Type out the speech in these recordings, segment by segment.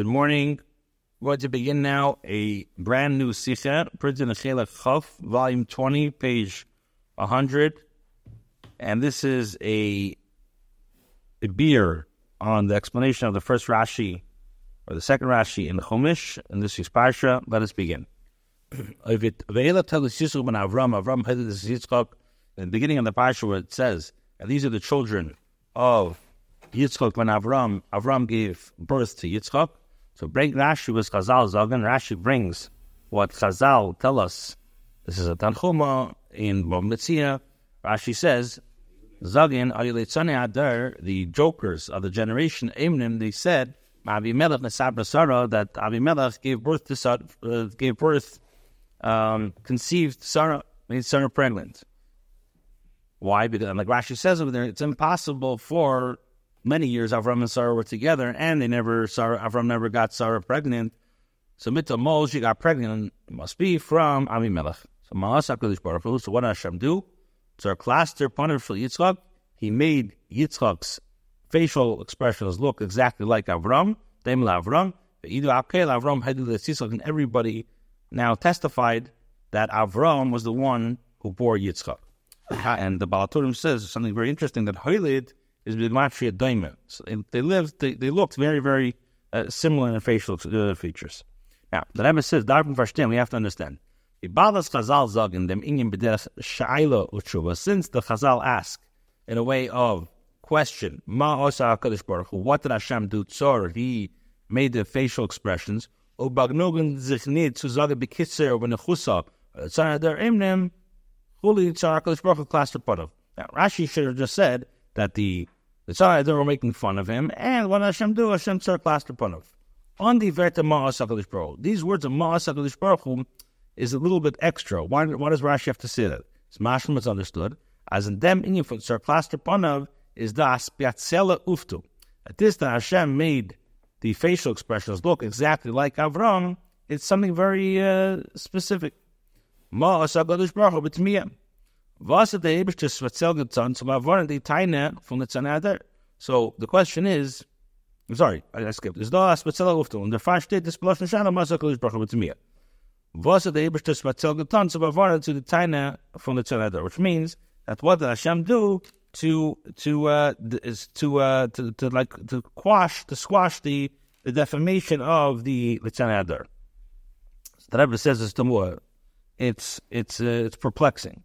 Good morning. We're going to begin now a brand new Sikha, printed in Chelak Chaf, volume 20, page 100. And this is a, a beer on the explanation of the first Rashi, or the second Rashi in the Chumash, in this week's Parsha. Let us begin. Avram in the beginning of the Parsha where it says, and these are the children of Yitzchak when Avram, Avram gave birth to Yitzchak. So break Rashi was Chazal Zagan. Rashi brings what Chazal tell us. This is a Tanchuma in Mitzia. Rashi says, Zagin Ayulitzane Adar, the jokers of the generation, Emnim, they said, Abimelech Nesabra that Abimelech gave birth to Sarah, uh, gave birth, um, conceived Sarah, made Sarah pregnant. Why? Because, like Rashi says over there, it's impossible for many years Avram and Sarah were together, and they never Sarah Avram never got Sarah pregnant. So Mitzvah Mol, she got pregnant. Must be from Avimelech. So HaKadosh Baruch Hu. So what does Hashem do? So cluster punter for Yitzchak. He made Yitzchak's facial expressions look exactly like Avram. Dem Avram. Avram had Yitzchak, and everybody now testified that Avram was the one who bore Yitzchak. And the Baal HaTurim says something very interesting that Hoylid is B'matri a diamond. So they lived, they, they looked very, very uh, similar in facial uh, features. Now, the Rebbe says, Darben verstehen, we have to understand. Ibadas Chazal sagen dem Inyan b'derech sha'ila utshuva, since the Chazal ask in a way of question, Ma osa HaKadosh Baruch Hu, what did Hashem do? Tzor, he made the facial expressions, Ubagnogen sich nid zu sagen bekitzer oder nechusa, tzar der imnem, huli tzar HaKadosh Baruch Hu, padav. Now, Rashi should have just said that the Tzara were making fun of him, and what Hashem do? Hashem tzar plaster punov. On the Verta Ma'as HaKadosh Baruch these words of Ma'as HaKadosh Baruch is a little bit extra. Why, why does Rashi have to say that? It's Mashma is understood. As in them in from tzar plaster punov is das piatzela uftu. At this, that Hashem made the facial expressions look exactly like Avram. It's something very uh, specific. Ma'as HaKadosh Baruch Hu b'tmiyah. Was der Eberste speziell getan, zum Erwarten die Teine von der Zanader? So, the question is, I'm sorry, I, skipped. Is da a spezieller Uftung? Und der Fall steht, das Beloschen Shana Masakalish Baruch mit mir. Was der Eberste speziell getan, zum Erwarten zu die Teine von der Zanader? Which means, that what did Hashem do to, to, uh, is to, uh, to, to, like, to quash, to squash the, the defamation of the Litzanader? So the Rebbe says it's more, it's, it's, uh, it's perplexing.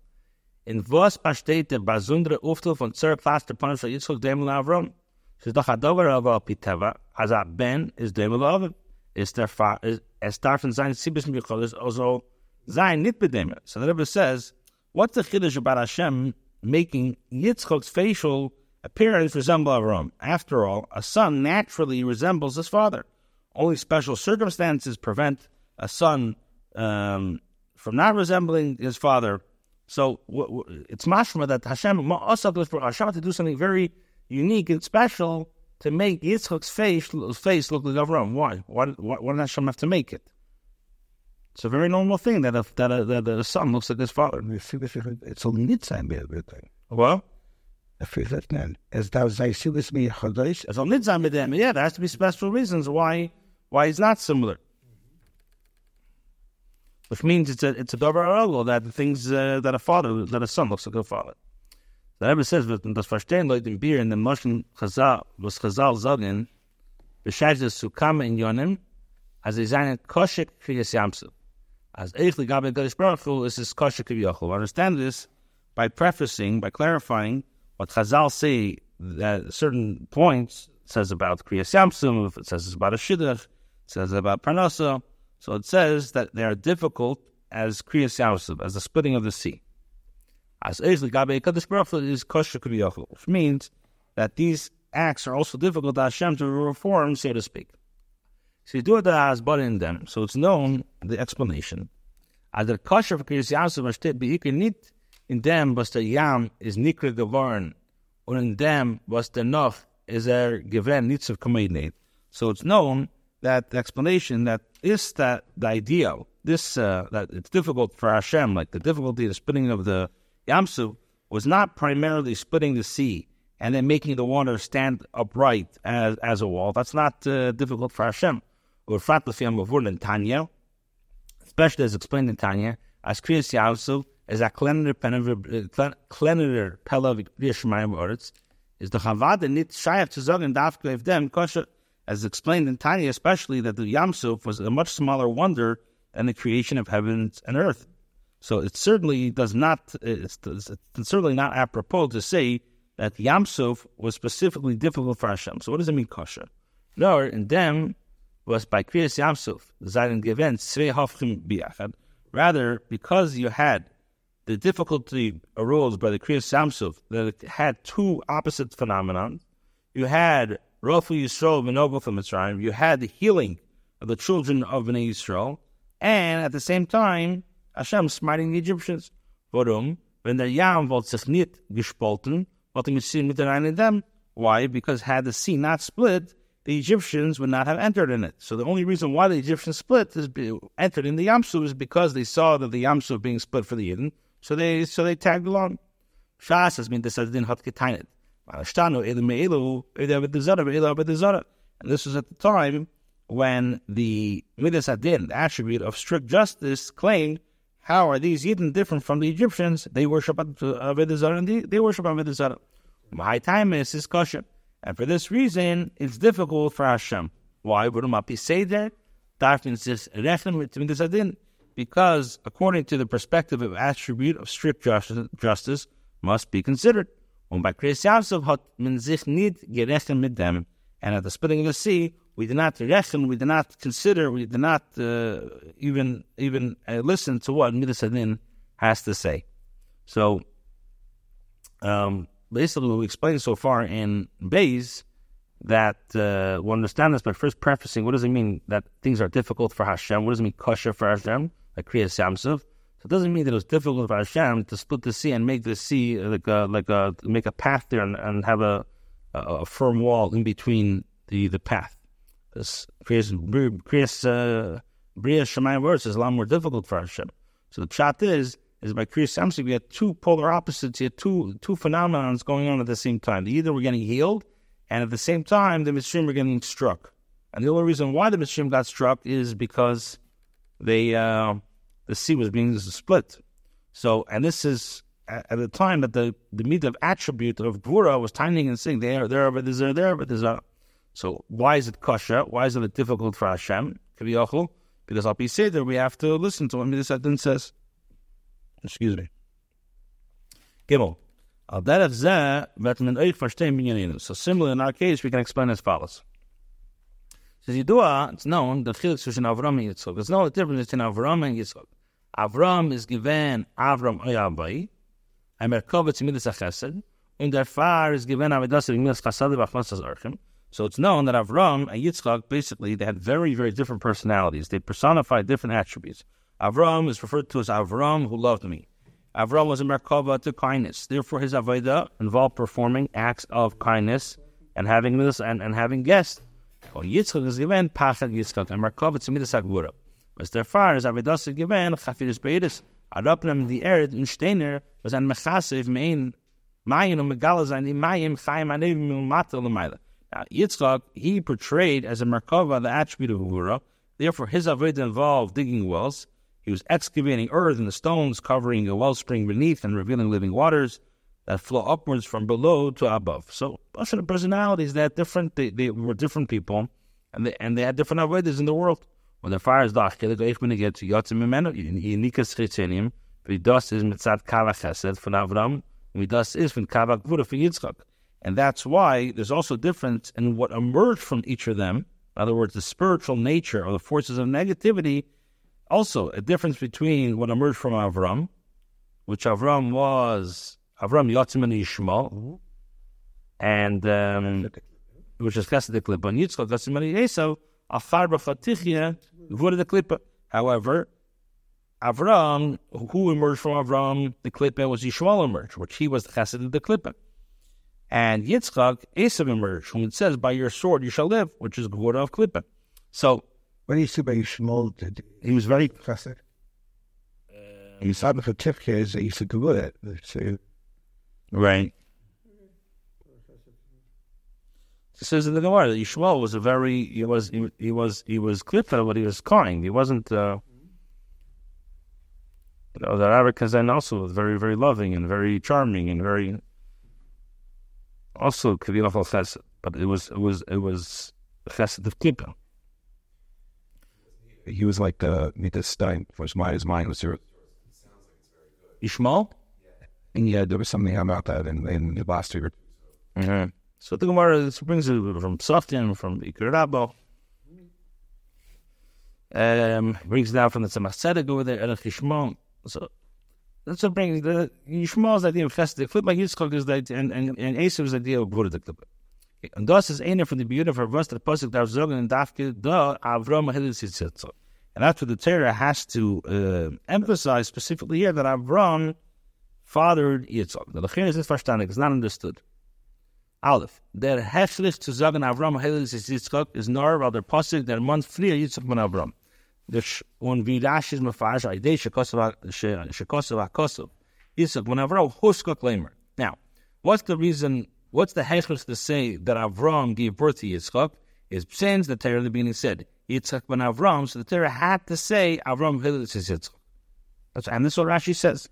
In was besteht der besondere Aufteil von Zer Plaster Panis von Yitzchok Demel Avram? Es ist doch ein Dover Piteva, als er Ben ist Demel Avram. Ist der Fa, es darf in sein Sibis also sein nicht bedemel. So the Rebbe says, what's the Chiddush about Hashem making Yitzchok's facial appearance resemble Avram? After all, a son naturally resembles his father. Only special circumstances prevent a son um, from not resembling his father so w- w- it's mashma that Hashem Ma usakes for Hashem to do something very unique and special to make Yitzchak's face face look like Avram. Why? Why? Why, why did Hashem have to make it? It's a very normal thing that a, that a, that a son looks like his father. It's only sein everything. Well, I feel that man. As thou say, see this me. It's only nicht Yeah, there has to be special reasons why why he's not similar which means it's a it's a davar aragol that the things uh, that a father that a son looks like a father. The Rebbe says that das verstehen Leute im Bier in the Moschen Chazal was Chazal sagen bescheid es zu in Yonim as is eine kosher kriyas yamsu as eich legabe Gadish Baruch Hu is his kosher kriyachol. Understand this by prefacing by clarifying what Chazal say at certain points says about kriyas yamsu, it says about a shidduch, it says about parnasa. So it says that they are difficult as Kriyas Yamsuf, as the splitting of the sea. As is kosher which means that these acts are also difficult to Hashem to reform, so to speak. So you do it as but in them, so it's known the explanation. As the kosher for Kriyas Yamsuf steht beikir nit in them was the yam is nikre geworden, und in them was the noch is er given nitzav kamedneit. So it's known that explanation that is that the idea, this uh, that it's difficult for Hashem, like the difficulty of the splitting of the Yamsu, was not primarily splitting the sea and then making the water stand upright as as a wall. That's not uh, difficult for Hashem. or in Tanya, especially as explained in Tanya, as Kriyas Yamsuf is a Kriyas Shemayim Oretz, is the Chavada nit shayach to sagen dafka if them kosher, as explained in Tanya, especially that the Yamsuf was a much smaller wonder than the creation of heavens and earth. So it certainly does not, it's, it's certainly not apropos to say that Yamsuf was specifically difficult for Hashem. So what does it mean kosher? No, in them was by Kriyas Yamsuf, Zayin Geven, Sve Hofchim Biachad. Rather, because you had the difficulty arose by the Kriyas Yamsuf, that it had two opposite phenomena. You had Rofu Yisrael V'Nogo from Mitzrayim. You had the healing of the children of Bnei Yisrael, and at the same time, Hashem smiting the Egyptians. Warum? Wenn der Yam wollte sich nicht gespalten, wollte mit sie mit in them. Why? Because had the sea not split, the Egyptians would not have entered in it. So the only reason why the Egyptians split is be, entered in the Yamsu is because they saw that the Yamsu being split for the Eden. So they so they tagged along. Shas has been decided hot getainet. And this was at the time when the Midas Adin, the attribute of strict justice, claimed how are these Yidden different from the Egyptians? They worship Avodah uh, Zarah and they, worship Avodah. My time is discussion. And for this reason, it's difficult for Hashem. Why would Mapi say that? Because according to the perspective of attribute of strict justice, justice must be considered. And at the splitting of the sea, we did not reckon, we did not consider, we did not uh, even even uh, listen to what Midas Adin has to say. So, um, basically, we explained so far in Bays that uh, we understand this by first prefacing what does it mean that things are difficult for Hashem? What does it mean kosher for Hashem? Like Kriya Samsov. It doesn't mean that it was difficult for Hashem to split the sea and make the sea like a, like a make a path there and, and have a, a, a firm wall in between the the path. This creates uh, Bria Shemayim words is a lot more difficult for Hashem. So the pshat is is by Kriyas Samsi we had two polar opposites, you had two two phenomenons going on at the same time. Either we're getting healed, and at the same time the Mitzrayim were getting struck. And the only reason why the Mitzrayim got struck is because they uh, the sea was being split. So, and this is at, the time that the the of attribute of Gvura was tiny and saying there, there, but there's there, there, but there's a so why is it kosher? Why is it difficult for Hashem? Because I'll be Seder, we have to listen to what Midas says. Excuse me. Gimel. So similarly, in our case, we can explain as follows. Says Yidua, it's known that Chiluk between Avram and Yitzchak. There's no difference between Avram and Yitzchak. Avram is given Avram Oyabai, and Merkova to Midas HaChesed, and therefore is given Avidas Midas Chasad B'Achmas Archim. So it's known that Avram and Yitzchak basically they had very, very different personalities. They personified different attributes. Avram is referred to as Avram who loved me. Avram was a Merkava to kindness. Therefore, his Avodah involved performing acts of kindness and having this and, and having guests. Well, Yitzchak is given Pachad Yitzchak and Merkava to Midas. Was therefore as Avodah is given Chafiris Beidis. Adopnem the Ered in Steiner was an Mechasiv Mein Mayin und Megalazan in Mayim Chaim Anevim Matel Lamaila. Now, Yitzchak, he portrayed as a Merkava the attribute of Ura. Therefore, his avodah involved digging wells. He was excavating earth and the stones, covering a wellspring beneath and revealing living waters that flow upwards from below to above. So, of the personalities that different. They, they were different people, and they and they had different avodas in the world. When the fire is dark, ich bin jetzt yotzim imenu, unikas chitzenim, wie das ist mit Zad Kava Chesed von Avram, wie das ist von Kava Gvura für Yitzchak. And that's why there's also a difference in what emerged from each of them. In other words, the spiritual nature or the forces of negativity. Also, a difference between what emerged from Avram, which Avram was Avram Yotzim and Yishmael, and um, which is Chesed the Klippa, and Yitzchak Yotzim and Esau, Afar B'Chatichya, Gvura the Klippa. However, Avram, who emerged from Avram, the Klippa was Yishmael emerged, which he was the Chesed of the Klippa. And Yitzchak, Esav emerged, whom it says, by your sword you shall live, which is Gvura of Klippa. So, what do you say by Yishmael? Did he was very. Chesed. Uh, Yisad Chatifke is Isa Gvura. So, right. It says in the Gemara that Yishmael was a very he was he, he was he was Klippa, but he was kind. He wasn't. Uh, you know, the Arabic Kazan also was very very loving and very charming and very also Kavil al Chesed, but it was it was it was the Chesed of Klippa. He was like the Midas Stein for his mind. His mind was zero. Yishmael. And yeah, there was something about that in, in the last year. Mm-hmm. So the Gemara brings it from Softian, from Iker Um, brings it down from the Tzemach over there, Erech Yishmael. So that's what brings the Yishmael's idea of Chesed. The clip by Yitzchak is that, and, and, and Esau's idea of Bruder the clip. And das is einer from the beautiful verse that Pasuk darf sagen and Dafke da Avram Hillis Yitzchak. And that's what the Torah has to uh, emphasize specifically here that Avram fathered Yitzchak. The Lechir is verstanden, it's not understood. Aleph, der Heflich zu sagen Avram Hillis Yitzchak is nor weil der Pasuk der Mann frier Yitzchak von Avram. Und wie Rashi ist mefarish Idee shekosov shekosov Yitzchak when Avram huskak lamer. Now, what's the reason? What's the hechlich to say that Avram gave birth to Yitzchak? Is since the Torah in the beginning said Yitzchak ben Avram, so the Torah had to say Avram Hillis Yitzchak. That's and this is what Rashi says.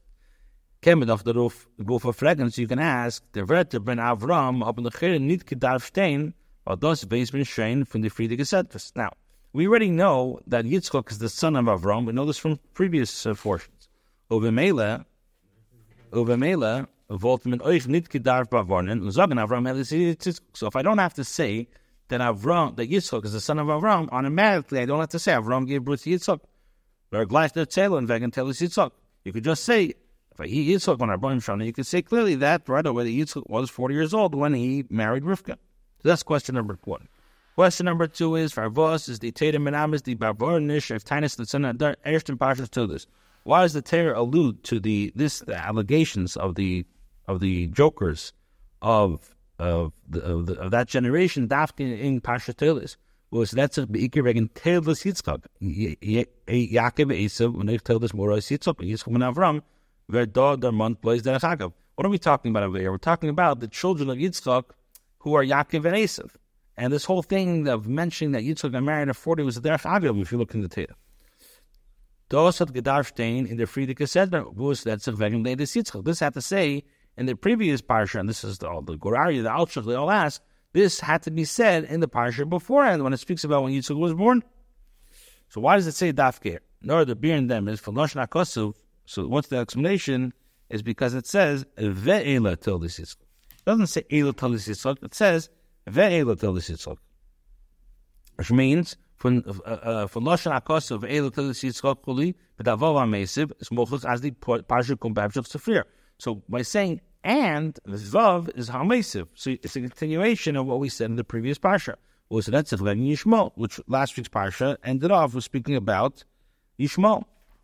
Kemet auf der Ruf, go for fragrance, you can ask, der Wörter ben Avram, haben der Chere nicht gedarf stehen, weil das Beis ben von der Friede Gesetzes. Now, we already know that Yitzchok is the son of Avram. We know this from previous uh, portions. Over Mela, over Mela, wollte man euch nicht gedarf bewarnen und sagen Avram Yitzchak. So if I don't have to say that Avram, that Yitzchok is the son of Avram, automatically I don't have to say Avram gave birth to Yitzchok. Or. You could just say, if he Yitzchak on Rabban Shana, you can say clearly that right away Yitzchak was 40 years old when he married Rivka. So that's question number one. Question number two is, Farvos is the Teda Menamis, the Barbarnish, of Tinus, the son of Ersten Pashas to this. Why does the Torah allude to the this the allegations of the of the jokers of of, the, of, the, of that generation, Dafkin in Pasha Telis? Was that's a beikir wegen Telis Yitzchak. Yaakov Esav, when they tell this more Yitzchak, Yitzchak ben Avram, plays. What are we talking about over here? We're talking about the children of Yitzchak who are Yaakov and Esav. And this whole thing of mentioning that Yitzchak got married at 40 was der Chagav, if you look in the Torah. Das hat gedarfstehen in der Friedrich Sedler, was that's a Yitzchak. This had to say in the previous parsha, and this is the, the Gur Aryeh, the Alshich, they all ask, this had to be said in the parsha beforehand when it speaks about when Yitzchak was born. So why does it say dafke? Nor the beer in them is for Lashon HaKosuv. So what's the explanation? Is because it says ve'ela till Yitzchak. It doesn't say ela till this Yitzchak. It says ve'ela till this Yitzchak. Which means von uh, von Lashon HaKosuv ve'ela till this Yitzchak kuli v'davav ha'mesiv is mochus as the parsha kumbabshav sefir. So by saying and the vav is hamesiv. So it's a continuation of what we said in the previous parsha. Was that's Yishmael, which last week's parsha ended off with speaking about Yishmael.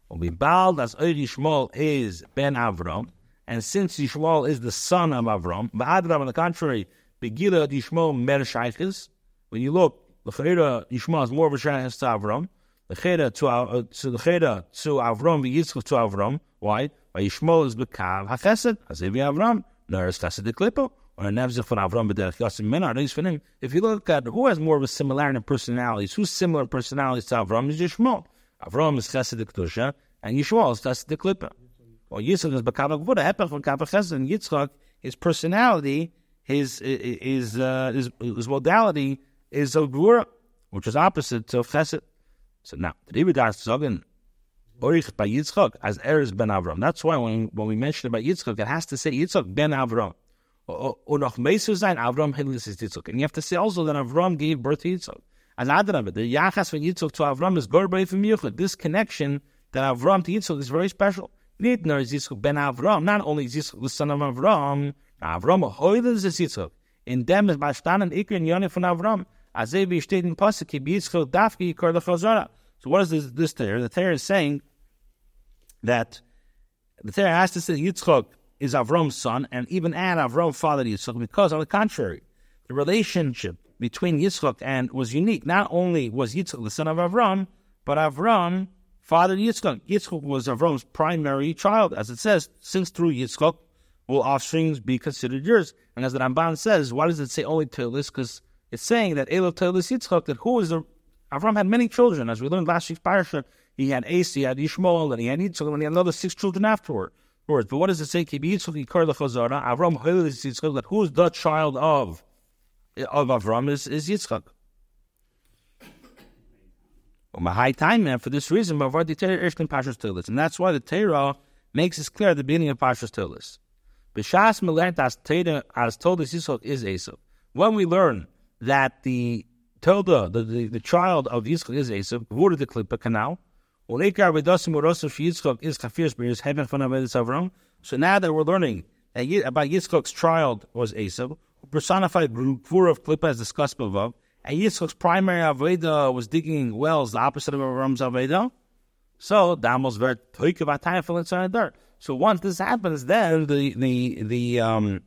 Well, we bald as Oid Yishmael is Ben Avram, and since Yishmael is the son of Avram, Ba'adram on the contrary, Begila Yishmael Mer Shaykhis. When you look, the Chayra Yishmael is more of a Shaykhis to Avram. The Chayra to uh, to to Avram, Yitzchak to Avram. Why? By Yishmael is Bekav HaChesed, as if Avram, nor is Chesed the Klippo, or a Nevzich from Avram B'derech Yosim Menar, these for him. If you look at who has more of a similarity in personalities, who's similar personalities to Avram is Yishmael. Avram is Chesed the Kedusha, and Yishmael is Chesed the Klippo. Well, Yitzchak is Bekav HaKvoda, Hepech from Kav HaChesed, and Yitzchak, his personality, his his uh, his, his modality is a Gvura, which is opposite of Chesed. So now, the Rebbe Das Zogan, Orich by Yitzchak as Eres ben Avram. That's why when, when we mention about Yitzchak, it has to say Yitzchak ben Avram. Und noch sein, Avram Hillis is Yitzchak. And you have to say also that Avram gave birth to Yitzchak. As Adrabah, the Yachas from Yitzchak to Avram is Gorbei from Yitzchak. This connection that Avram to Yitzchak is very special. Nidner is Yitzchak ben Avram. Not only is Yitzchak the son of Avram, Avram Hoilis is Yitzchak. In them is Bashtan and Ikr and Yonah from Avram. As they be stated in Pasuk, Yitzchak Dafki Yikar Lechazara. So what is this, this there? The Torah is saying that the Torah has to say Yitzchak is Avram's son, and even add Avram fathered Yitzchak, because on the contrary, the relationship between Yitzchak and was unique. Not only was Yitzchak the son of Avram, but Avram fathered Yitzchak. Yitzchak was Avram's primary child, as it says, since through Yitzchak will offsprings be considered yours. And as the Ramban says, why does it say only to this? Because It's saying that Elov Telis Yitzchak, that who is the Avram had many children, as we learned last week's parasha. He had Asa, he had Ishmael, and he had Yitzchak, and he had another six children afterward. But what does it say? Avram that who is the child of of Avram is, is Yitzchak. Um, My high time man for this reason, and that's why the Torah makes it clear at the beginning of Pashas Tilis. B'shas melent as Torah as told us Yitzchak is Esav. When we learn that the Tilda, the, the, the child of Yitzchak is Esav, wurde the Klippa canal. So now that we're learning about Yitzchak's child was Esav, personified Gvur of Klippa as discussed above, and Yitzchak's primary Aveda was digging wells, the opposite of Avram's Aveda. So Damos ver inside dirt. So once this happens, then the the the um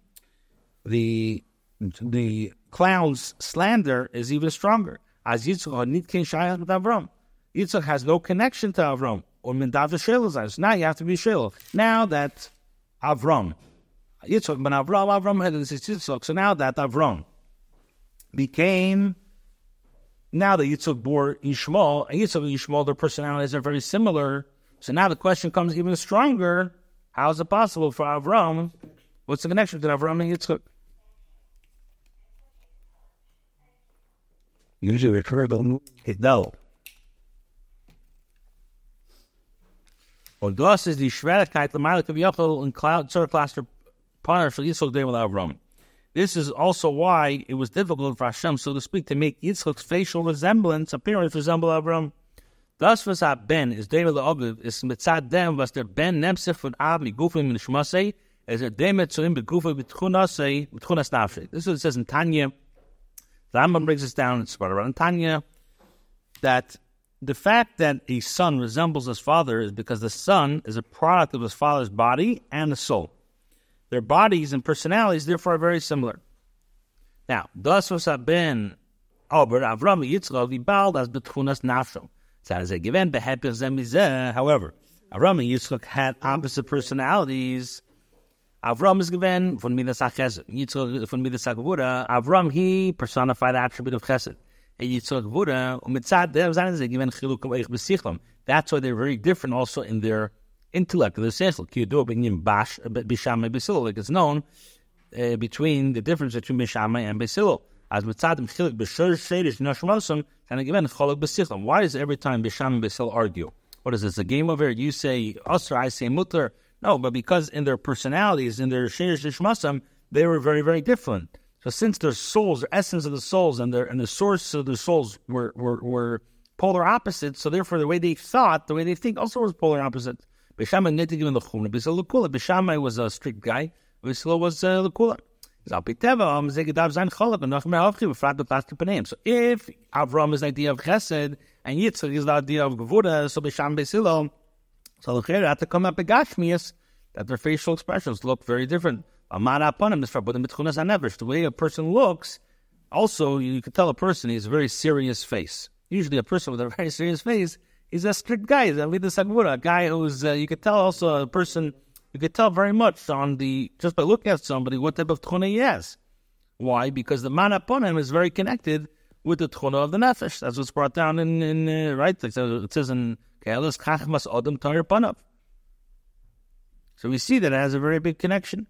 the the clown's slander is even stronger. As Yitzchak nitkin shayach with Avram. Yitzchak has no connection to Avram or mindav shelo. Now you have to be shelo. Now that Avram, Yitzchak ben Avram, Avram had this Yitzchak. So now that Avram became now that Yitzchak bore Yishmael, and Yitzchak and Yishmael, their personalities are very similar. So now the question comes even stronger. How is it possible for Avram? What's the connection between Avram and Yitzchak? Usually refer to No. Und das ist die Schwierigkeit, Lamalik of Yochel in Cloud Zerklaster Par for Yitzchak David Avram. This is also why it was difficult for Hashem, so to speak, to make Yitzchak's facial resemblance, appearance resemble Avram. Thus was hat Ben is David Aviv is mitzad dem was der Ben nemsich von Av migufim in Shmasei is er demet zu ihm begufim betchunasei betchunas nafshik. This is what it says in Tanya. The Rambam brings us down in Sparta in Tanya that the fact that a son resembles his father is because the son is a product of his father's body and the soul. Their bodies and personalities, therefore, are very similar. Now, das was ben aber Avram Yitzchak wie bald as betchunas nafshom. However, Avram and Yitzchak had opposite personalities. Avram is given von midas chesed. Yitzchak von midas gvura. Avram he personified the attribute of chesed. And Yitzchak gvura umitzad given. That's why they're very different also in their intellect of the seichel. Ki yadu b'nyim bash b'shamay b'silul, like it's known uh, between the difference between b'shamay and b'silul. As mitzadim chilik b'shor sheidish nashmosum, and again cholok b'sichlam. Why is every time b'shamay and b'sil argue? What is this? A game over? You say usr, I say mutter. No, but because in their personalities, in their sheidish nashmosum, they were very, very different. So since their souls, their essence of the souls, and their and the source of the souls were were, were polar opposites, so therefore the way they thought, the way they think, also was polar opposite. Bishama netted given the chumra. Bisel lekula. Bishama was a strict guy. Bisel was uh, lekula. So if Avram is the idea of Chesed and Yitzchak is the idea of Gevura, so Bisham Besilo, so the had to come up with Gashmias that their facial expressions look very different. The way a person looks, also you can tell a person he has a very serious face. Usually, a person with a very serious face he's a strict guy. He's a leader sagmura, a guy who's uh, you could tell also a person you could tell very much on the just by looking at somebody what type of tchuna he has. Why? Because the man upon him is very connected with the tchuna of the nefesh. That's what's brought down in, in uh, right. It says in Koheles Chachmas Adam Tar Panav. So we see that it has a very big connection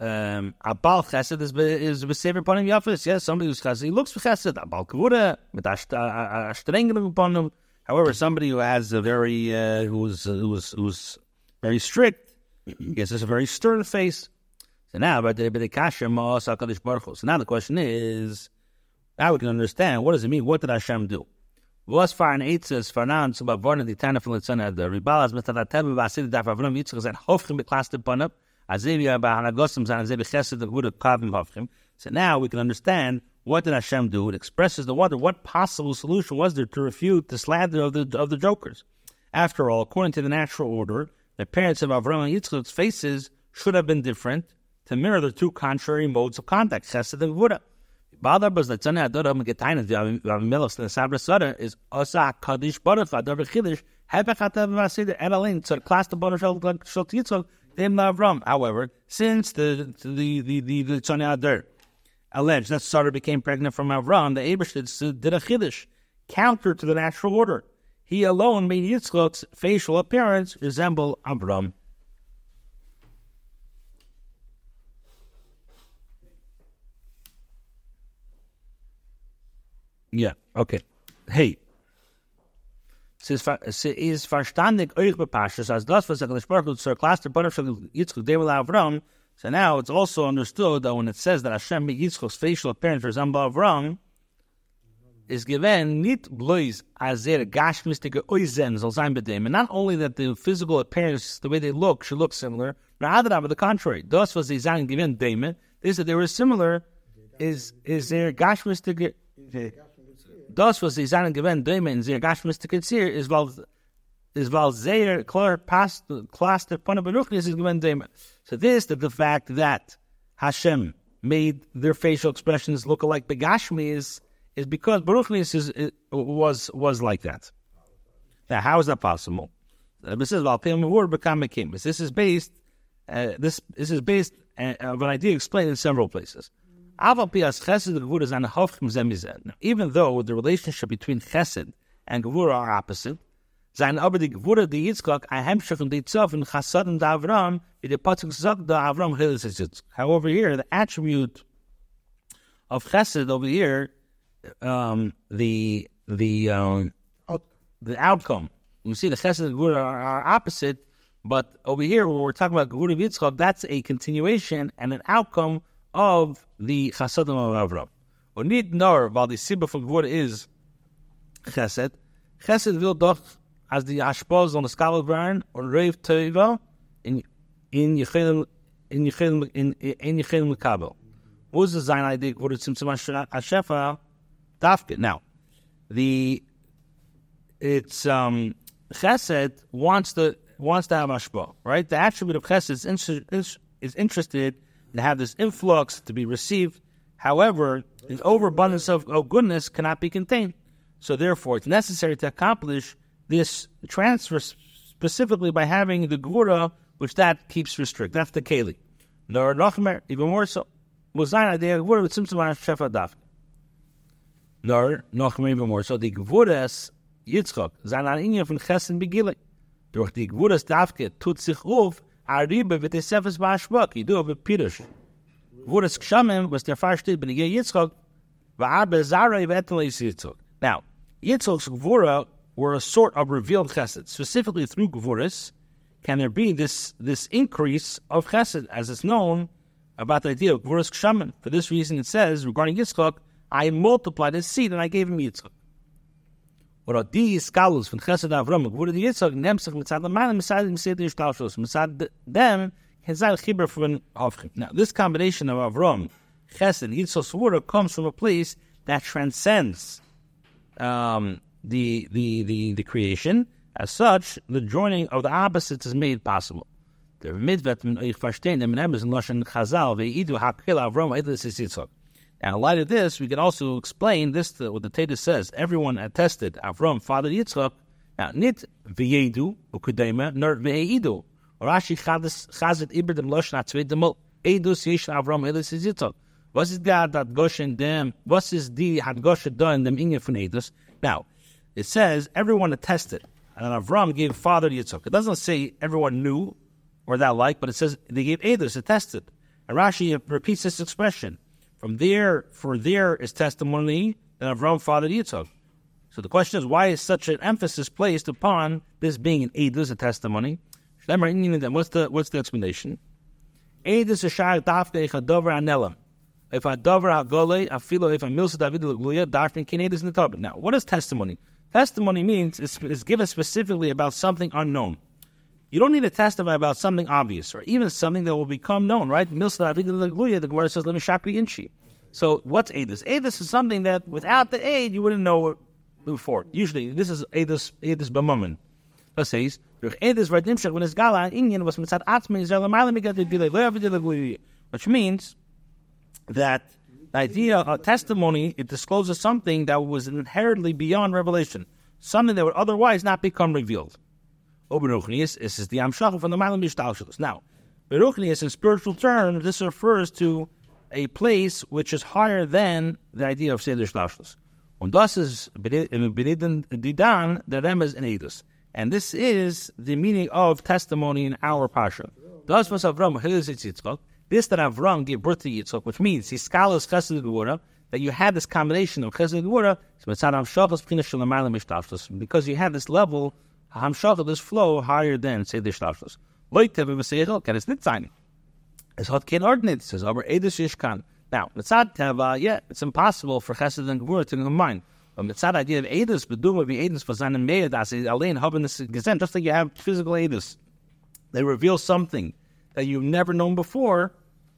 um, a bal chesed is is besever upon him yafis. Yes, somebody who's chesed, he looks for chesed. A bal kavura with a strength upon him. However, somebody who has a very uh, who's who's who's very strict, yes, has a very stern face. So now, but the kasha ma'as hakadosh baruch So now the question is, now we can understand what does it mean? What did Hashem do? Was for an eitzes for now so vorne die tane von the der ribalas mit der tebe vasid da favnom yitzchak zan hofrim beklaste panap so now we can understand what did Hashem do? It expresses the wonder. What possible solution was there to refute the slander of the of the jokers? After all, according to the natural order, the parents of Avram and Yitzchak's faces should have been different to mirror the two contrary modes of conduct, Chesed and Gvura. Is the However, since the the the the, the Tzani Adar alleged that Sarah became pregnant from Avram, the Abraham did a chiddush, counter to the natural order. He alone made Yitzchak's facial appearance resemble Avram. Yeah, okay. Hey. Es ist, es ist verstandig euch bepascht, als das, was er gesprochen zur Klasse der Bonner von Yitzchak, dem Avram, so now it's also understood that when it says that Hashem made Yitzchak's facial appearance resemble Avram, is given nit blois as er gashmistige oizen soll sein bei. And not only that the physical appearance, the way they look, should look similar, rather than the contrary. Das was sie sagen given dem, is that they were similar, is is there gashmistige das was sie sagen gewen dem in sehr gashmistige zier is weil is weil sehr klar past class der von beruch is gewen dem. So this that the fact that Hashem made their facial expressions look alike begashmi is is because Baruch is, is, was was like that. Now, how is that possible? This is This is based. Uh, this this is based uh, of an idea explained in several places. Even though the relationship between Chesed and Gevura are opposite, sein aber die Gevura die Yitzchak ein Hemmschiff von die Zof in Chasad and Avram, wie der Patzuk sagt, da Avram However, here, the attribute of Chesed over here um, the the um, the outcome. We see the chesed and gura are, are, opposite, but over here when we're talking about gura Yitzchak, that's a continuation and an outcome of the chasadim of Avram. Und nicht nur, weil die Sibbe von Gvura is Chesed. Chesed will doch, als die Ashpoz on the Skala waren, und Reiv Teva in in Yechilim in Yechilim in in Yechilim Kabel. Wo ist es sein Idee, wurde zum Beispiel Ashefa, dafka. Now, the it's um, Chesed wants to wants to have ashba, right? The attribute of Chesed is, is, is interested to have this influx to be received. However, an overabundance of, of goodness cannot be contained. So therefore, it's necessary to accomplish this transfer specifically by having the gura, which that keeps restrict. That's the keli. Nor even more so. Muzayin idea gura with simsim shefa dafka. Nor, noch mehr more. So die Gewurres Yitzchak, sein an Inge von Chesed Begile. Durch die Gewurres Davke tut sich auf, Aribe wird es Sefes Bashbak, you do have a Pirush. Was der Fall steht, bin ich Yitzchak. Now, Yitzchak's Gewurre were a sort of revealed Chesed. Specifically through Gewurres, can there be this, this increase of Chesed, as is known about the idea of Gewurres Gshamim. For this reason, it says, regarding Yitzchak, I multiplied his seed and I gave him Yitzchak. Chesed Avram? Chibur from Avchim. Now, this combination of Avram, Chesed, Yitzchak, Svura comes from a place that transcends um, the, the, the, the creation. As such, the joining of the opposites is made possible. Chazal, hakil Avram. And in light of this, we can also explain this, to what the Teda says. Everyone attested Avram, father Yitzchak, now, nit v'yedu, ukudema, nor v'eidu. Rashi chazet iber dem losh na tzvei demol, edus yesh Avram, edus is Yitzchak. Was is that that Goshen dem, was is the had Goshen done them inge von edus? Now, it says everyone attested, and Avram gave father Yitzchak. It doesn't say everyone knew or that like, but it says they gave edus, attested. And Rashi repeats this expression. From there, for there is testimony that Avram fathered Yitzchak. So the question is, why is such an emphasis placed upon this being an edus, a testimony? What's the what's the explanation? Edus shar dafke chadover anelam. If I dover agole, afilo if I milsa David legluya, dafne kinedus netabit. Now, what is testimony? Testimony means is, is given specifically about something unknown. You don't need to testify about something obvious or even something that will become known, right? The Gemara says, "Let me shakri inchi." So, what's edus? Edus is something that without the aid you wouldn't know before. Usually, this is edus edus b'mamen. That says, gala migat which means that the idea of testimony it discloses something that was inherently beyond revelation, something that would otherwise not become revealed. Oberuchnius is the Amshach from the Malam Mishtalshalos. Now, Beruchnius in spiritual terms, this refers to a place which is higher than the idea of Seder Shlashlos. Und das ist Beneden Didan, the Remes in Edus. And this is the meaning of testimony in our Pasha. Das was Avram this that Avram gave birth to Yitzchak, which means he scholars Chesed Gevura, that you had this combination of Chesed Gevura, because you had this level, Hamshach, this flow higher than Shlashlos. Leute, wenn wir sehen, kann es nicht sein. Es hat kein Ordnitz, es aber Edus Yishkan. Now, Mitzad Teva, yeah, it's impossible for Chesed and Gevura to combine. But Mitzad idea of Edus, Beduma be Edus for seinen Meir, das ist allein haben das gesehen, just like you have physical Edus. They reveal something that you've never known before.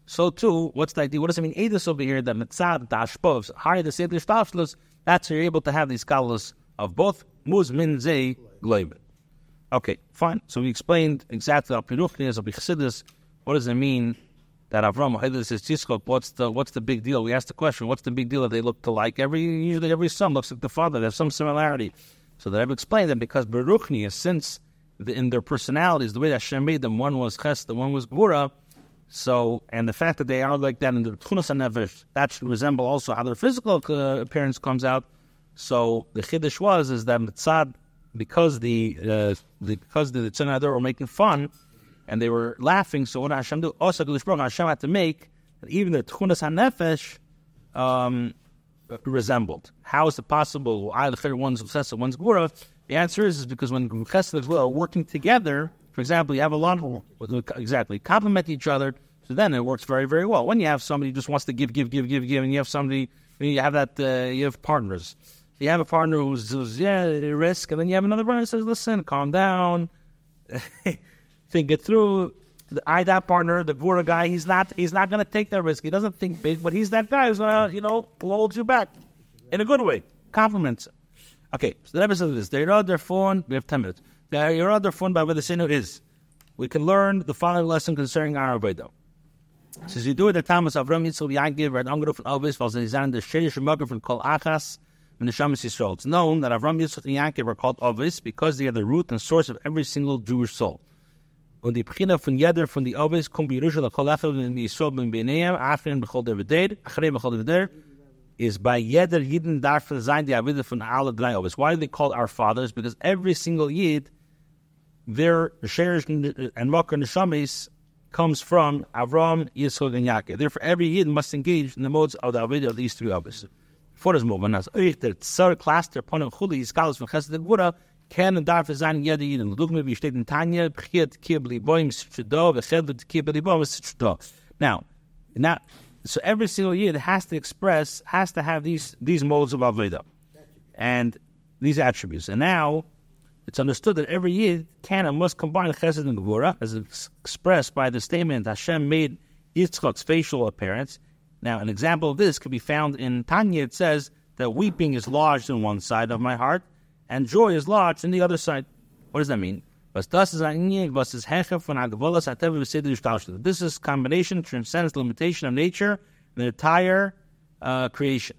So too, what's the idea? What does it mean? Edus over here, that Mitzad, the Ashpov, higher the Seder Shtavshlus, that's how you're able to have these scholars of both Muz, Min, Zay, Gloibin. Okay, fine. So we explained exactly how Piruchni of Chassidus. What does it mean that Avram Ha'edus is Yitzchok? What's the what's the big deal? We asked the question. What's the big deal that they look alike? Every usually every son looks like the father. There's some similarity. So that I've explained that because Baruchni is since the, in their personalities, the way that Hashem made them, one was Ches, the one was Gvura. So, and the fact that they are like that in the Tchunas Nevesh, that should resemble also how their physical uh, appearance comes out. So the Chiddush was is that Mitzad because the, uh, the because the Tzanadar were making fun and they were laughing. So what Hashem do? Also, Hashem had to make even the Tchunas Hanefesh um, resembled. How is it possible? I the one's obsessive, one's gura. The answer is, is because when Chesed and are working together, for example, you have a lot of exactly complement each other. So then it works very, very well. When you have somebody who just wants to give, give, give, give, give, and you have somebody, you have that, uh, you have partners you have a partner who's, who's yeah, risk, and then you have another partner who says, listen, calm down, think it through. I that partner, the Gura guy, he's not he's not gonna take that risk. He doesn't think big, but he's that guy who's gonna, you know, hold you back. In a good way. Compliments. Okay, so the episode is there are on their phone, we have ten minutes. There are on their phone by where the sinner is. We can learn the following lesson concerning our Vedo. Since you do it the Thomas Avram Yitzchak Yankiv, Red Angro von Elvis, was in the Shedish Mugger from Kol Achas, in the Shamas Yisrael. It's known that Avram, Yitzchak, and Yaakov are called Ovis because they are the root and source of every single Jewish soul. Und die Pchina von jeder von die Ovis kommt bei Yerusha l'kol echad in Yisrael ben Bneiam, afrin b'chol devider, achrei b'chol devider, is by jeder Yidin darf sein die Avida von alle drei Ovis. Why are they called our fathers? Because every single Yid, their Sherish and Mokar Neshamis comes from Avram, Yitzchak, and Yaakov. Therefore, every Yid must engage in the modes of the Avida of these three Ovis vor das Moven, als euch der Zar Cluster Chuli, Skalas von Chesed Gura, kann und darf sein, jeder Jeden. Look mir, wie in Tanya, Bchiet Kibli Boim Shdo, Vechedlet Kibli Boim Shdo. Now, now, so every single year it has to express, has to have these these modes of Aveda, and these attributes. And now, it's understood that every year canon must combine Chesed and Gvura, as expressed by the statement Hashem made Yitzchak's facial appearance, now, an example of this could be found in Tanya. It says that weeping is lodged in one side of my heart, and joy is lodged in the other side. What does that mean? This is combination transcends limitation of nature the entire uh, creation.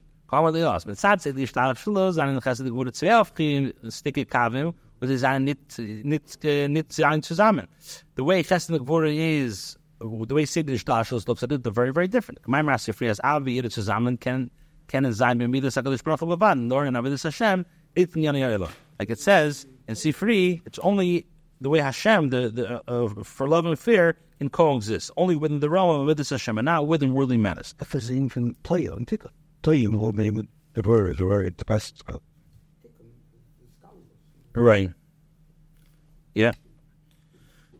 The way Chesed Gvura is the way Siddish Dashos looks at it, they're very, very different. My master free as Avi Yiddish zusammen can can sein mit Midas HaKadosh Baruch Hu Levan, nor in Avidus Hashem, it Like it says in Sifri, it's only the way Hashem, the, the uh, for love and fear, can coexist, only within the realm of Avidus Hashem, and not within worldly matters. If it's even play on tickle, tell you more maybe the word is very the best. Right. Yeah.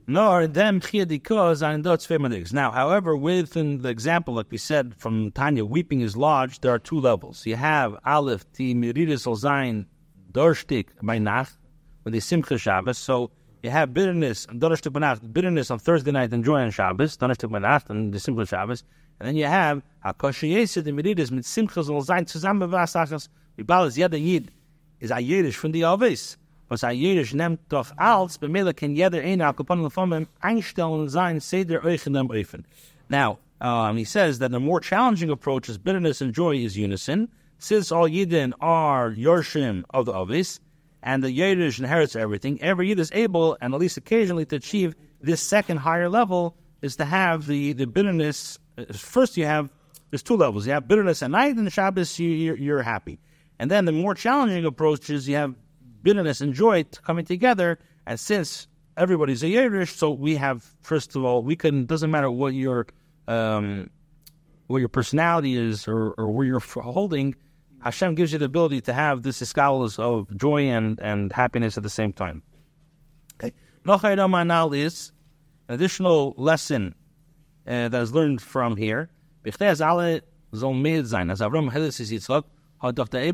Nor them chiyadikos and dots Now, however, within the example, like we said from Tanya, weeping is large. There are two levels. You have Aleph, the Miridis Zayin, Dorshtik by Nacht, when they Simcha Shabbos. So you have bitterness, Dorshtik by bitterness on Thursday night and joy on Shabbos, Dorshtik Nacht and the Simcha Shabbos. And then you have Hakoshiyesa, the Miridis, mit Simcha Zayin, zusammen Vasachas, Ibalas Yada Yid, is a Yiddish from the Avis was nimmt doch als, bemele kann jeder einstellen sein, euch in dem. Now, um, he says that the more challenging approach is bitterness and joy is unison, since all Yidden are Yorshim of the Avis, and the Yiddish inherits everything, every Yid is able, and at least occasionally, to achieve this second higher level, is to have the, the bitterness. Uh, first, you have there's two levels. You have bitterness at night, and the Shabbos you, you're, you're happy. And then the more challenging approach is you have bitterness and joy coming together. And since everybody's a Yerush, so we have first of all we can doesn't matter what your um, what your personality is or, or where you're holding. Hashem gives you the ability to have this escalas of joy and, and happiness at the same time. Okay. Nochayramanal is an additional lesson uh, that is learned from here. As Avram Helis is Yitzchak, hat doch der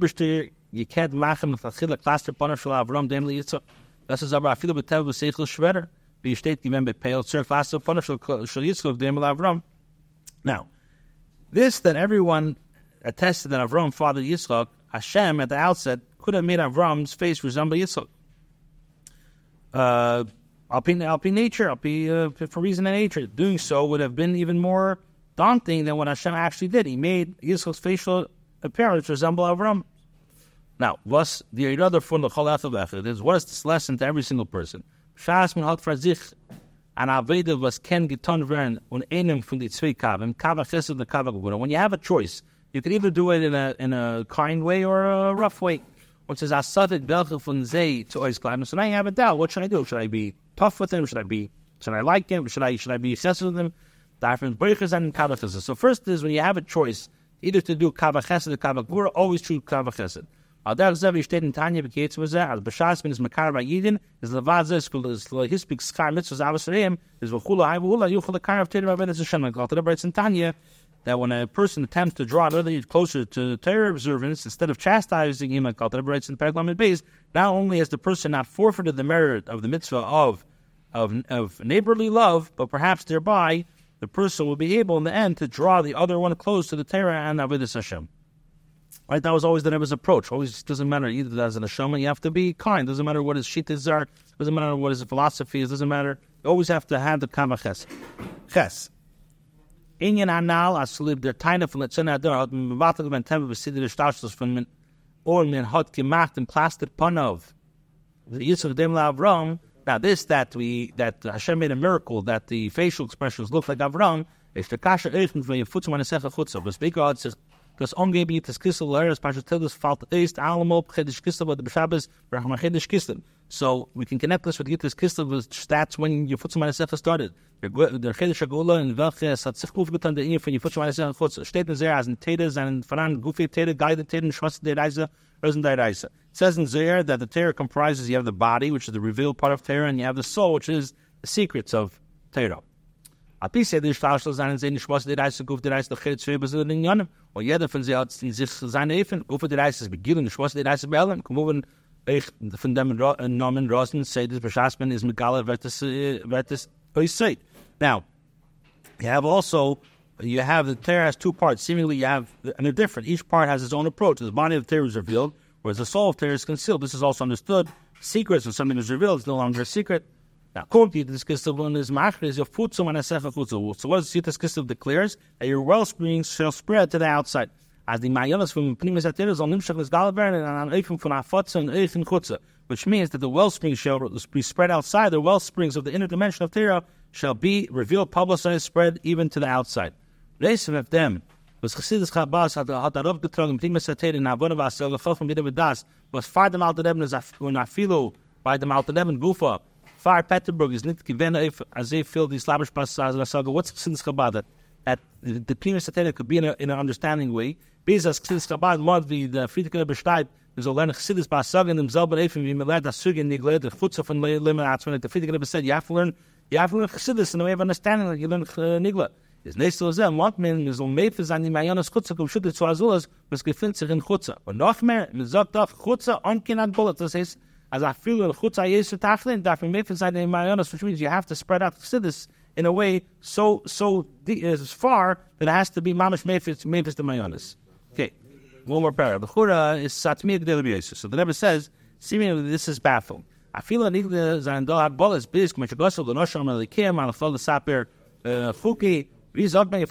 Eberste gekehrt machen mit der Chile Klaster Panner von Avram dem li Yitzchak. Das ist aber viele Beteil was Seichel schwerer, wie steht given bei Peil Zer Klaster Panner von Yitzchak dem Avram. Now, this that everyone attested that Avram fathered Yitzchak, Hashem at the outset could have made Avram's face resemble Yitzchak. Uh, Alpine, alpine nature, alpine, uh, for reason and nature. Doing so would have been even more daunting than what Hashem actually did. He made Yitzchak's facial appearance resemble Avram. Now, what's the other fun the Chol is what is this lesson to every single person? Shas min hat sich an Aveda was ken getan werden und einem von die zwei Kavim, Kava Chesed and Kava When you have a choice, you can either do it in a in a kind way or a rough way. Which is Asadik Belchel von Zay to Ois Klavim. So now you have a doubt. What should I do? Should I be tough with him? Should I be should I like him? Should I should I be obsessed with him? Different breakers and Kava Chesed. So first is when you have a choice, either to do Kava Chesed or Kava Gvura, always choose Kava Chesed. Der Zev steht in Tanya bekeits was er, als Bashas bin is Makar by Yidin, is Levad Zeh skul is Hispik Skar Mitzvahs Avos Reim, is Vachula Hai Vahula Yuchel Akar of Teda Rabbeinu Hashem, like Alter writes in Tanya, that when a person attempts to draw another closer to the Torah observance, instead of chastising him, Alter writes in Periklam Beis, not only has the person not forfeited the merit of the mitzvah of, of, of neighborly love, but perhaps thereby the person will be able in the end to draw the other one close to the Torah and Avodah Hashem. Right, that was always the Rebbe's approach. Always doesn't matter either as an Neshama, you have to be kind. Doesn't matter what his shittas are. Doesn't matter what his philosophy is. Doesn't matter. You always have to have the kama ches. Ches. Inyan anal aslib der Teine von Letzena Ador hat man bewartet wenn Tempe besiedelt der Stauschluss von man or man hat gemacht and plastered panov. The Yisuf dem la Avram. Now this that we that Hashem made a miracle that the facial expressions look like Avram. Is the kasha eichen von your futzum an a chutzah. Big God says das angeblich das Kistel leres Pashatilus falt ist allemal Chedish Kistel but the Shabbos Rahman Chedish Kistel. So we can connect this with Yitis Kistel with stats when your Futzum Sefer started. Der Chedish Agula in welche hat sich gut getan der Ehe von your Futzum Sefer Futz steht in sehr as in Tedes and voran Gufi and. It says in Zohar that the Torah comprises you have the body which is the revealed part of Torah and you have the soul which is the secrets of Seinen sehen nicht was der Reise guf der Reise Schwebe in. Und jeder von hat sich Efen, auf der Reise beginnen, die Reise ich von dem äh, Namen Rosen, das äh, euch seht. Now, you have also, you have, the Torah has two parts, seemingly you have, and they're different, each part has its own approach, the body of the Torah is revealed, whereas the soul of Torah is concealed, this is also understood, secrets, when something is revealed, it's no longer a secret, now, kommt die das Kistel und is machre is your futzum and a sefer futzum. So what does this Kistel declares? That your wellspring shall spread to the outside. As the mayalas from Pnimiyus HaTorah on Nimshach is Galabern and on Eifim from Afotza and Eifim Chutza, which means that the wellspring shall be spread outside. The wellsprings of the inner dimension of Torah shall be revealed, publicized, spread even to the outside. Reisem of them was Chassidus Chabad hat hat darauf getragen, Pnimiyus HaTorah in Avona Vasel, gefällt von Bide Das, was far dem Alter Rebben, when Afilo by dem Alter Rebben Gufa, Far Peterburg is nicht gewinn as they feel these lavish passages and I say, what's Chassidus Chabad? That the Pnimis Atiris could be in, a, in an understanding way, Bis as Chassidus Chabad, mod wie der Friedrich beschreibt, wir soll lernen Chassidus bei Sagen im selben Efen, wie man lernt das Züge in die Glede, der Futzer von Limmer, als wenn der Friedrich said, you have to learn, you have to learn Chassidus in a way of understanding, like you learn uh, Nigla. Is nächste so sehr, want man, wir sollen mehr für seine Mayanas Chutza, kum schütte zu Azulas, was gefindt sich in Chutza. Und noch mehr, man sagt auf Chutza, on kinat Bullet, das heißt, as I feel in that from inside the Mayanas, which means you have to spread out Chassidus in a way so so as uh, far that it has to be mamish mefis mefis the mayonis. Okay, one more paragraph. The chura is satmi the So the Rebbe says, seemingly this is baffling. I feel that the zando had bolas biz k'may shagosel the nosham the fol the saper uh, fuki Even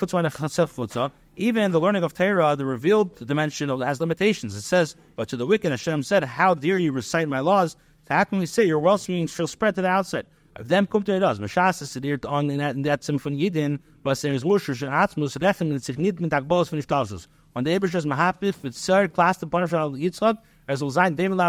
in the learning of Torah, the revealed dimension has limitations. It says, "But to the wicked, Hashem said, How dare you recite my laws? How can we say your wellspring shall spread to the outside?" Them kommt er das, Mashas ist dir on in that in that sim von Yidin, was er is Wurscher schon Atzmus rechnen sich nicht mit Agbos von Stalsus. Und der Ebersch ist Mahapif mit Sir the Punishment of Yitzchak, er soll sein dem.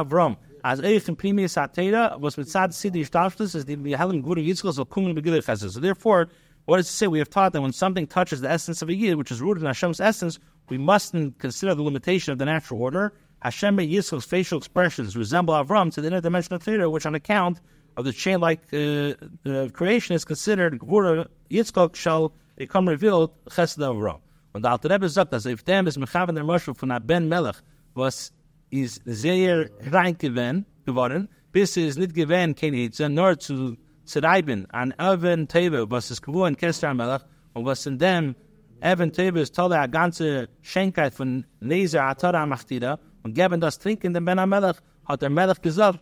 As eich in Primis Atera, was mit Sad Sidi Stalsus ist die Helen Guru Yitzchak so kummen begillich Chesed. So therefore, what is to say? We have taught that when something touches the essence of a Yid, which is rooted in Hashem's essence, we mustn't consider the limitation of the natural order. Hashem made Yitzchak's facial expressions resemble Avram to the inner dimension of Torah, which on account of the chain-like uh, uh, creation is considered Gvura Yitzchak shall become revealed Chesed Avram. Und der Alter Rebbe sagt, dass if dem is mechaven der Moschel von Ben Melech, was is sehr rein geworden, bis es nicht gewesen, kein Hitze, nur zu zerreiben an Even Teve, was ist gewohnt Kester Melech, und was in dem Even Teve ist tolle a ganze Schenkheit von Leser Atara Machtida, und geben das Trinken dem Ben Melech, hat der Melech gesagt,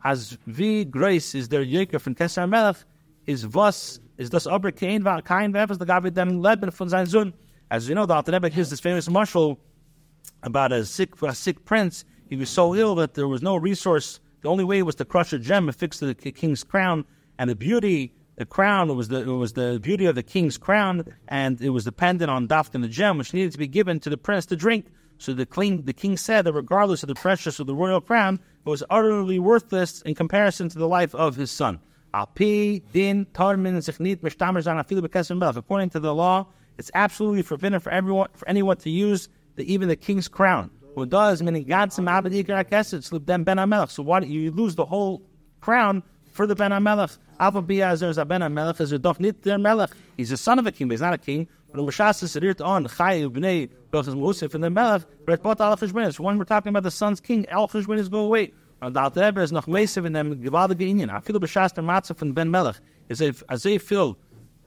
as wie groß ist der Jöker von Kester Melech, is was, is das aber kein, kein Werfes, da gab es dem Leben von seinem Sohn, as you know, the Alter Rebbe this famous mashal about a sick a sick prince. He was so ill that there was no resource. The only way was to crush a gem and fix the king's crown. And the beauty, the crown, was the was the beauty of the king's crown, and it was dependent on Dafka and the gem, which needed to be given to the prince to drink. So the king, the king said that regardless of the precious of the royal crown, it was utterly worthless in comparison to the life of his son. According to the law, it's absolutely forbidden for everyone, for anyone to use the, even the king's crown. Who does meaning God. So why do you lose the whole crown for the ben Amelech? Alpha Biaz there's a ben Amelech is a dof nit der Melech. He's a son of a king, but he's not a king. But the Mashas is it on Chay bnei Dochas Musif and the Melech. But both all So when we're talking about the son's king, all Cheshbonis go away. Und the Alter Rebbe is noch meisiv in dem gewaltige Inyan. I feel the Bashas der Matzah von Ben Melech is if as they feel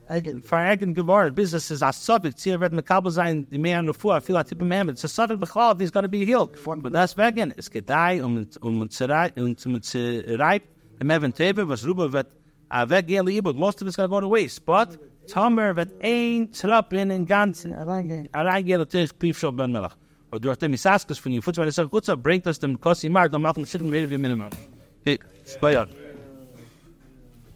verärgern geworden. Business is a subject. Sie wird mit Kabel sein, die mehr nur vor. Viel hat Tippe mehr. It's a subject bechlal. He's going to be healed. But that's wegen. Es geht da um um zu reib um zu reib. Im Evan Tebe was Ruba wird a weggehen lieb. Most of it's going to go to waste. But Tomer wird ein Trappen in ganzen der Tisch Pief schon Ben Melech. Und durch dem Isaskus von ihr Futzweil ist auch gut so bringt das dem Kossi Mark dann machen wir Schitten wie Minimum. Hey, Bayer.